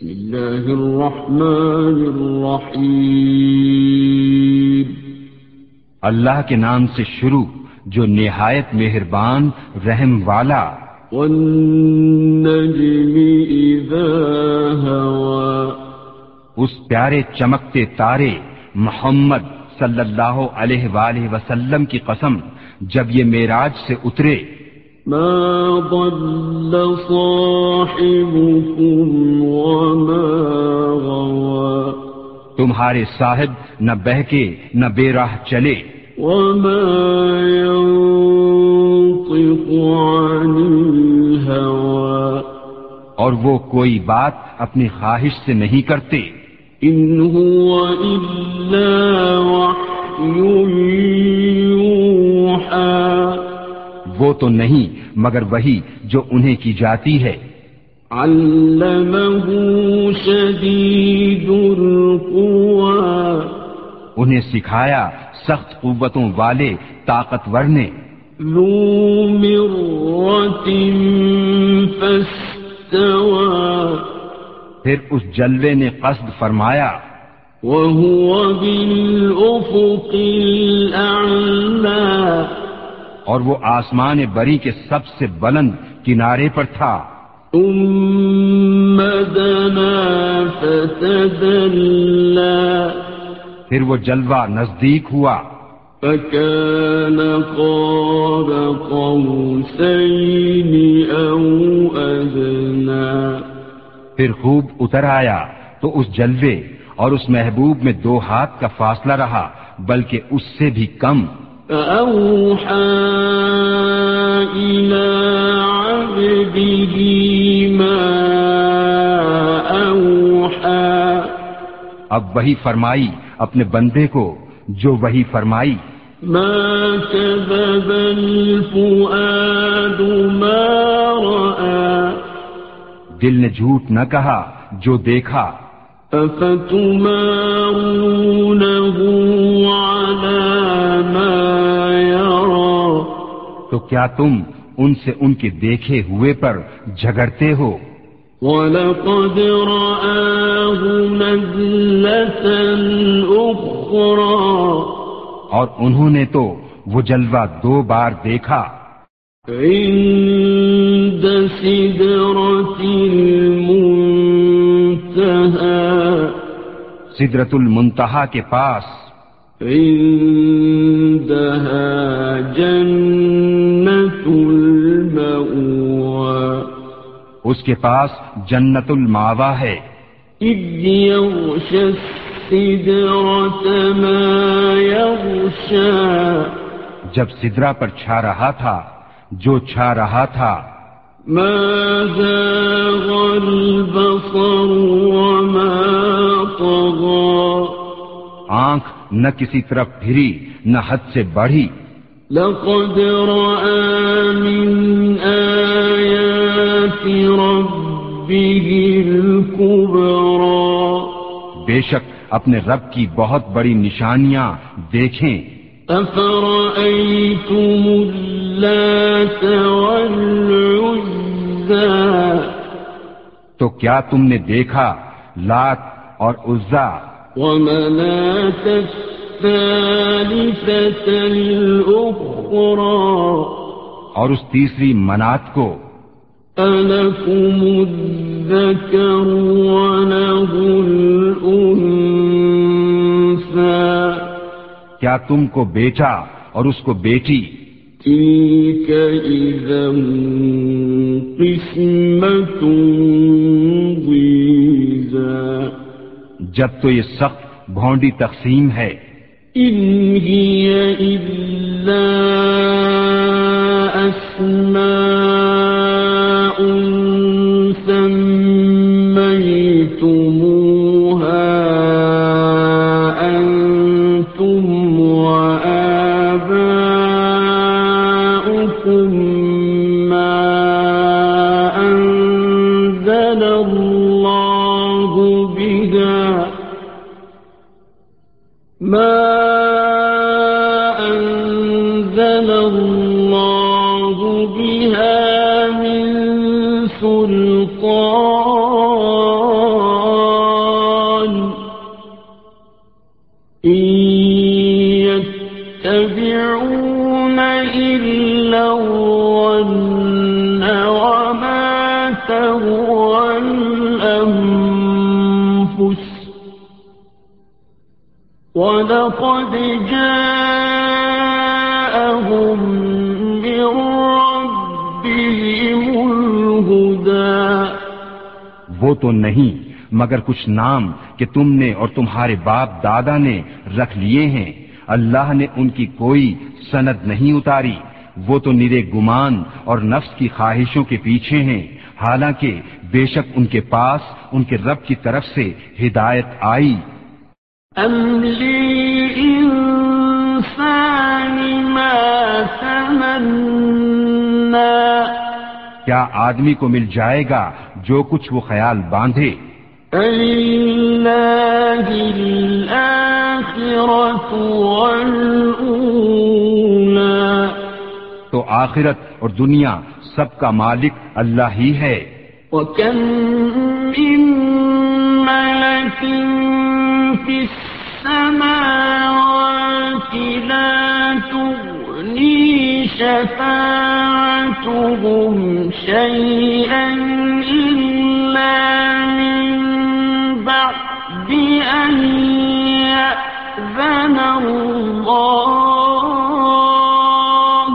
بسم الله الرحمن الرحيم. اللہ کے نام سے شروع جو نہایت مہربان رحم والا۔ والنجم إذا هوى. اس پیارے چمکتے تارے محمد صلی اللہ علیہ وآلہ وسلم کی قسم جب یہ معراج سے اترے ما ضل صاحبكم وما غوى. تمہارے صاحب نہ بہکے نہ بے راہ چلے۔ وما ينطق عن الهوى. اور وہ کوئی بات اپنی خواہش سے نہیں کرتے۔ إن هو إلا وحي يوحى. وہ تو نہیں مگر وہی جو انہیں کی جاتی ہے۔ شديد القوى۔ انہیں سکھایا سخت قوتوں والے طاقتور نے ذو مرة فاستوى۔ پھر اس جلوے نے قصد فرمایا وهو بالأفق الأعلى۔ اور وہ آسمان بری کے سب سے بلند کنارے پر تھا۔ پھر وہ جلوہ نزدیک ہوا۔ فكان قاب قوسين أو أدنى پھر خوب اتر آیا تو اس جلوے اور اس محبوب میں دو ہاتھ کا فاصلہ رہا بلکہ اس سے بھی کم۔ فأوحى إلى عبده ما أوحى اب وہی فرمائی اپنے بندے کو جو وہی فرمائی۔ ما كذب الفؤاد ما رأى دل نے جھوٹ نہ کہا جو دیکھا۔ أفتمارونه على ما يرى؟ تو کیا تم ان سے ان کے دیکھے ہوئے پر جھگڑتے ہو؟ ولقد رآه نزلة أخرى۔ اور انہوں نے تو وہ جلوہ دو بار دیکھا۔ عند سدرة المنتهى سدرت المنتہا کے پاس۔ عندها جنة المأوى۔ اس کے پاس جنت الماوا ہے۔ يغشى السدرة ما يغشى۔ جب سدرا پر چھا رہا تھا جو چھا رہا تھا ما زاغ البصر وما طغى آنکھ نہ کسی طرف پھری نہ حد سے بڑھی۔ لقد رأى من آيات ربه الكبرى بے شک اپنے رب کی بہت بڑی نشانیاں دیکھیں۔ أفرأيتم اللات والعزى؟ تو کیا تم نے دیکھا لات اور عزا؟ ومناة الثالثة الأخرى؟ اور اس تیسری منات کو؟ ألكم الذكر وله الأنثى. کیا تم کو بیٹا اور اس کو بیٹی؟ تلك إذا قسمة ضيزى جب تو یہ سخت بھونڈی تقسیم ہے۔ إن هي إلا أسماء سميتموها يتبعون إلا الظن وما تهوى الأنفس ولقد جاءهم وہ تو نہیں مگر کچھ نام کہ تم نے اور تمہارے باپ دادا نے رکھ لیے ہیں۔ اللہ نے ان کی کوئی سند نہیں اتاری۔ وہ تو نرے گمان اور نفس کی خواہشوں کے پیچھے ہیں۔ حالانکہ بے شک ان کے پاس ان کے رب کی طرف سے ہدایت آئی۔ للإنسان ما کیا آدمی کو مل جائے گا جو کچھ وہ خیال باندھے؟ فلله الآخرة والأولى. تو آخرت اور دنیا سب کا مالک اللہ ہی ہے۔ وكم من ملك في السماوات لا تغني شفاعتهم شيئا إلا من بعد أن يأذن الله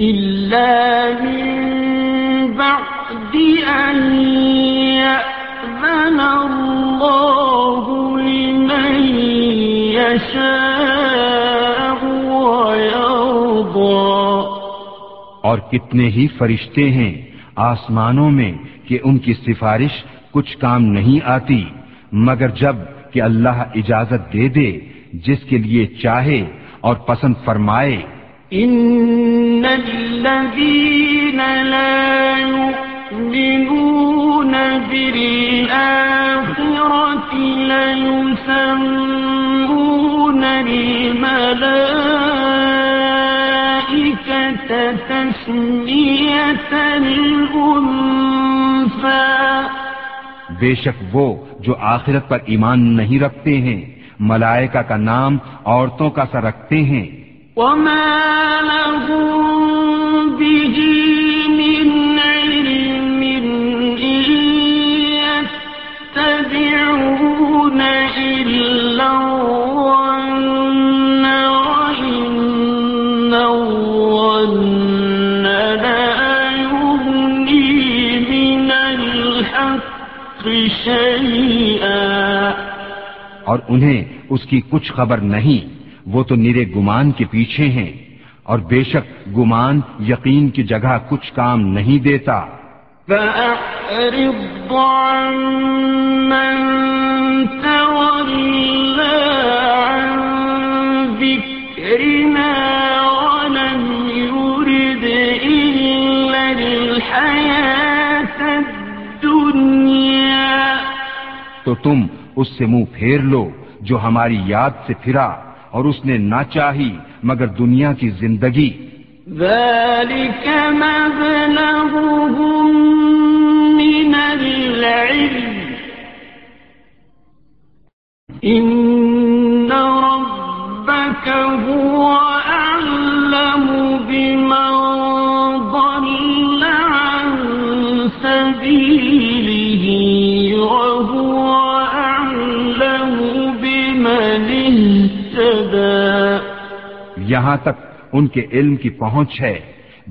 إلا من بعد أن يأذن الله لمن يشاء ويرضى اور کتنے ہی فرشتے ہیں آسمانوں میں کہ ان کی سفارش کچھ کام نہیں آتی، مگر جبکہ اللہ اجازت دے دے، جس کے لیے چاہے اور پسند فرمائے۔ إن الذين لا يؤمنون بالآخرة ليسمون الملائكة تسمية الأنثى بے شک وہ جو آخرت پر ایمان نہیں رکھتے ہیں، ملائکہ کا نام عورتوں کا سا رکھتے ہیں۔ وما لهم انہیں اس کی کچھ خبر نہیں۔ وہ تو نرے گمان کے پیچھے ہیں۔ اور بے شک گمان یقین کی جگہ کچھ کام نہیں دیتا۔ تو تم اس سے منہ پھیر لو جو ہماری یاد سے پھرا اور اس نے نہ چاہی مگر دنیا کی زندگی۔ ذلك مبلغهم من العلم۔ إن ربك هو أعلم بمن ضل عن سبيله۔ یہاں تک ان کے علم کی پہنچ ہے۔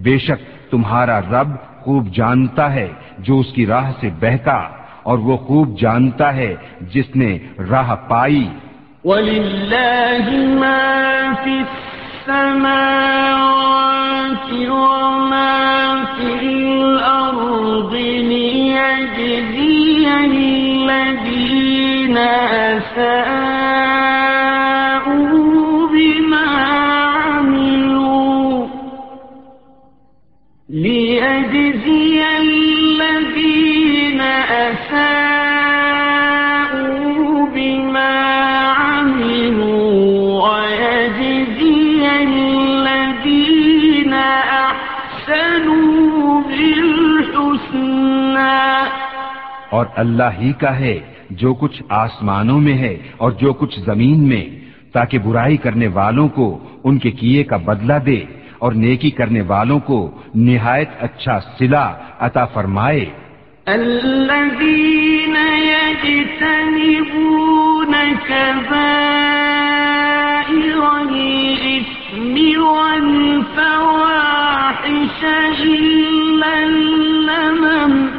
بے شک تمہارا رب خوب جانتا ہے جو اس کی راہ سے بہتا، اور وہ خوب جانتا ہے جس نے راہ پائی۔ ولله ما في السماوات وما في الأرض ليجزي الذين أساءوا اور اللہ ہی کا ہے، جو کچھ آسمانوں میں ہے اور جو کچھ زمین میں، تاکہ برائی کرنے والوں کو ان کے کیے کا بدلہ دے اور نیکی کرنے والوں کو نہایت اچھا صلہ عطا فرمائے۔ الذين يجتنبون كبائر الإثم والفواحش إلا اللمم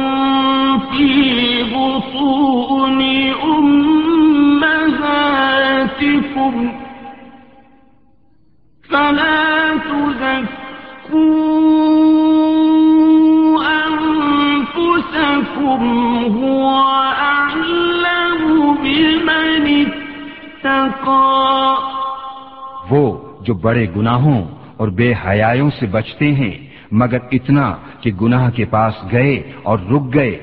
أمهاتكم فلا تزكوا أنفسكم هو أعلم بمن اتقى وہ جو بڑے گناہوں اور بے حیاوں سے بچتے ہیں، مگر اتنا کہ گناہ کے پاس گئے اور رک گئے،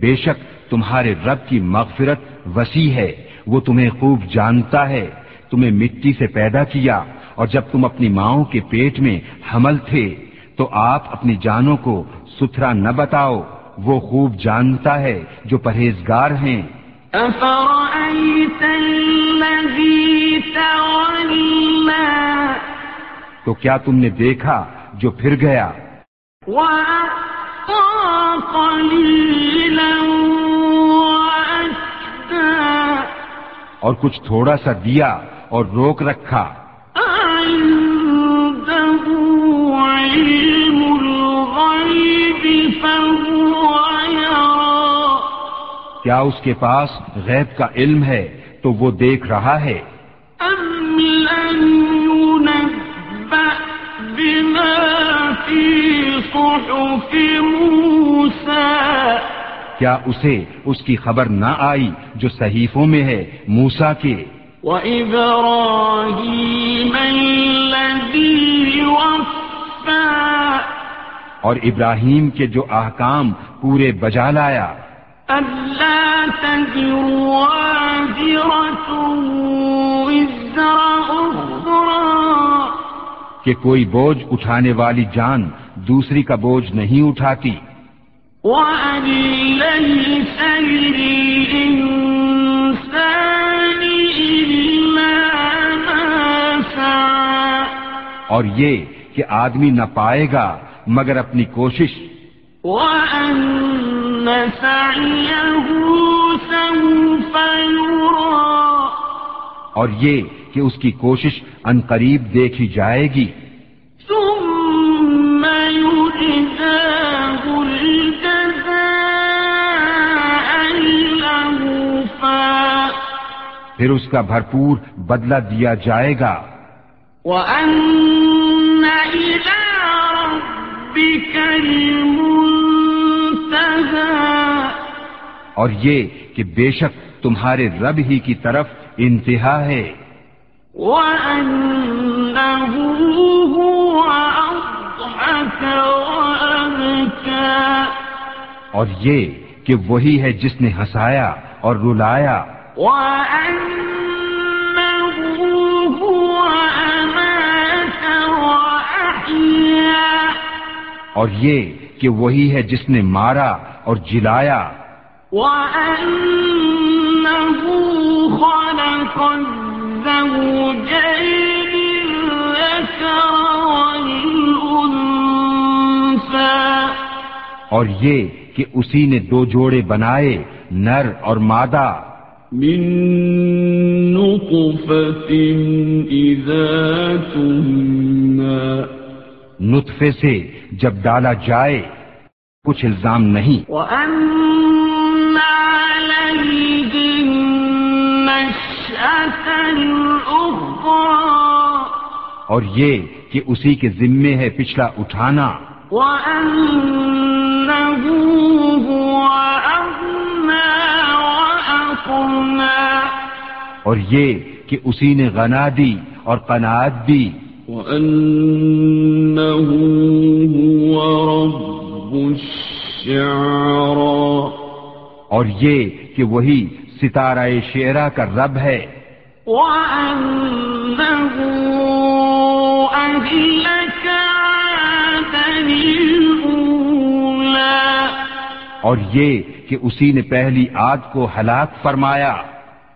بے شک تمہارے رب کی مغفرت وسیع ہے، وہ تمہیں خوب جانتا ہے۔ تمہیں مٹی سے پیدا کیا اور جب تم اپنی ماؤں کے پیٹ میں حمل تھے تو آپ اپنی جانوں کو ستھرا نہ بتاؤ وہ خوب جانتا ہے جو پرہیزگار ہیں۔ تو کیا تم نے دیکھا جو پھر گیا؟ اور کچھ تھوڑا سا دیا اور روک رکھا۔ کیا اس کے پاس غیب کا علم ہے تو وہ دیکھ رہا ہے؟ کیا اسے اس کی خبر نہ آئی جو صحیفوں میں ہے موسا کے؟ وإبراهيم الذي وفى. اور ابراہیم کے جو احکام پورے بجا لایا۔ ألا تزر وازرة وزر أخرى. کہ کوئی بوجھ اٹھانے والی جان دوسری کا بوجھ نہیں اٹھاتی۔ وأن ليس اور یہ کہ آدمی نہ پائے گا مگر اپنی کوشش۔ وأن اور یہ کہ اس کی کوشش ان قریب دیکھی جائے گی۔ ثم پھر اس کا بھرپور بدلہ دیا جائے گا۔ وأن اور یہ کہ بے شک تمہارے رب ہی کی طرف انتہا ہے۔ اور یہ کہ وہی ہے جس نے ہنسایا اور رلایا۔ اور یہ کہ وہی ہے جس نے مارا اور جلایا۔ اور یہ کہ اسی نے دو جوڑے بنائے نر اور مادہ۔ من نطفة إذا تمنى۔ نطفے سے جب ڈالا جائے کچھ الزام نہیں۔ اور یہ کہ اسی کے ذمے ہے پچھلا اٹھانا۔ اور یہ کہ اسی نے غنا دی اور قناعت دی۔ وأنه هو رب اور یہ کہ وہی ستارہ شعرا کا رب ہے۔ وأنه أهلك عادا الأولى اور یہ کہ اسی نے پہلی آد کو ہلاک فرمایا۔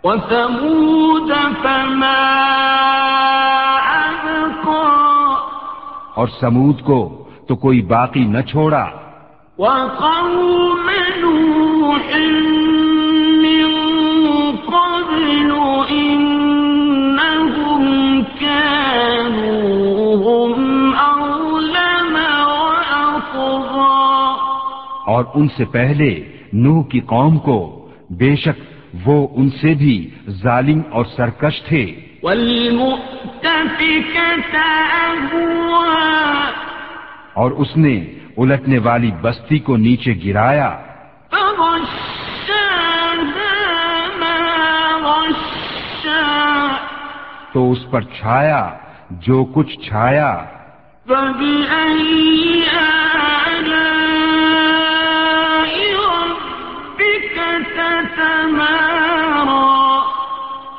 وثمود فما اور سمود کو تو کوئی باقی نہ چھوڑا۔ وقوم نوح من قبل إنهم كانوا هم وأطغى اور ان سے پہلے نوح کی قوم کو بے شک وہ ان سے بھی ظالم اور سرکش تھے۔ اور اس نے الٹنے والی بستی کو نیچے گرایا۔ تو اس پر چھایا، جو کچھ چھایا۔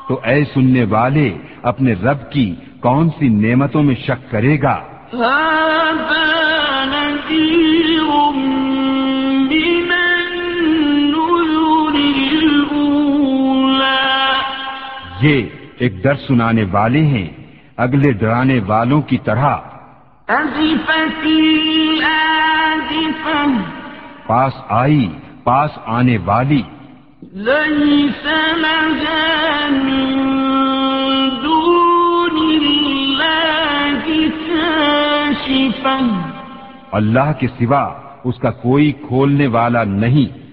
تو اے سننے والے، اپنے رب کی کون سی نعمتوں میں شک کرے گا؟ من یہ ایک در سنانے والے ہیں اگلے ڈرانے والوں کی طرح۔ پاس آئی پاس آنے والی۔ ليس اللہ کے سوا اس کا کوئی کھولنے والا نہیں۔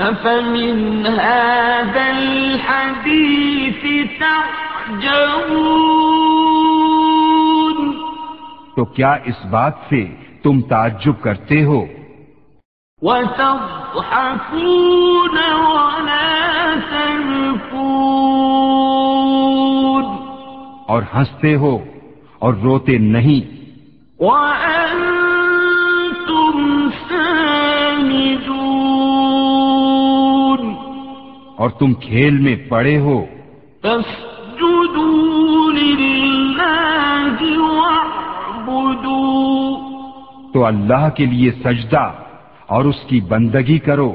أفمن هذا الحديث تعجبون۔ تو کیا اس بات سے تم تعجب کرتے ہو؟ وتضحكون ولا تبكون۔ اور ہنستے ہو اور روتے نہیں۔ وأنتم سامدون. اور تم کھیل میں پڑے ہو فاسجدوا لله واعبدوا. تو اللہ کے لیے سجدہ اور اس کی بندگی کرو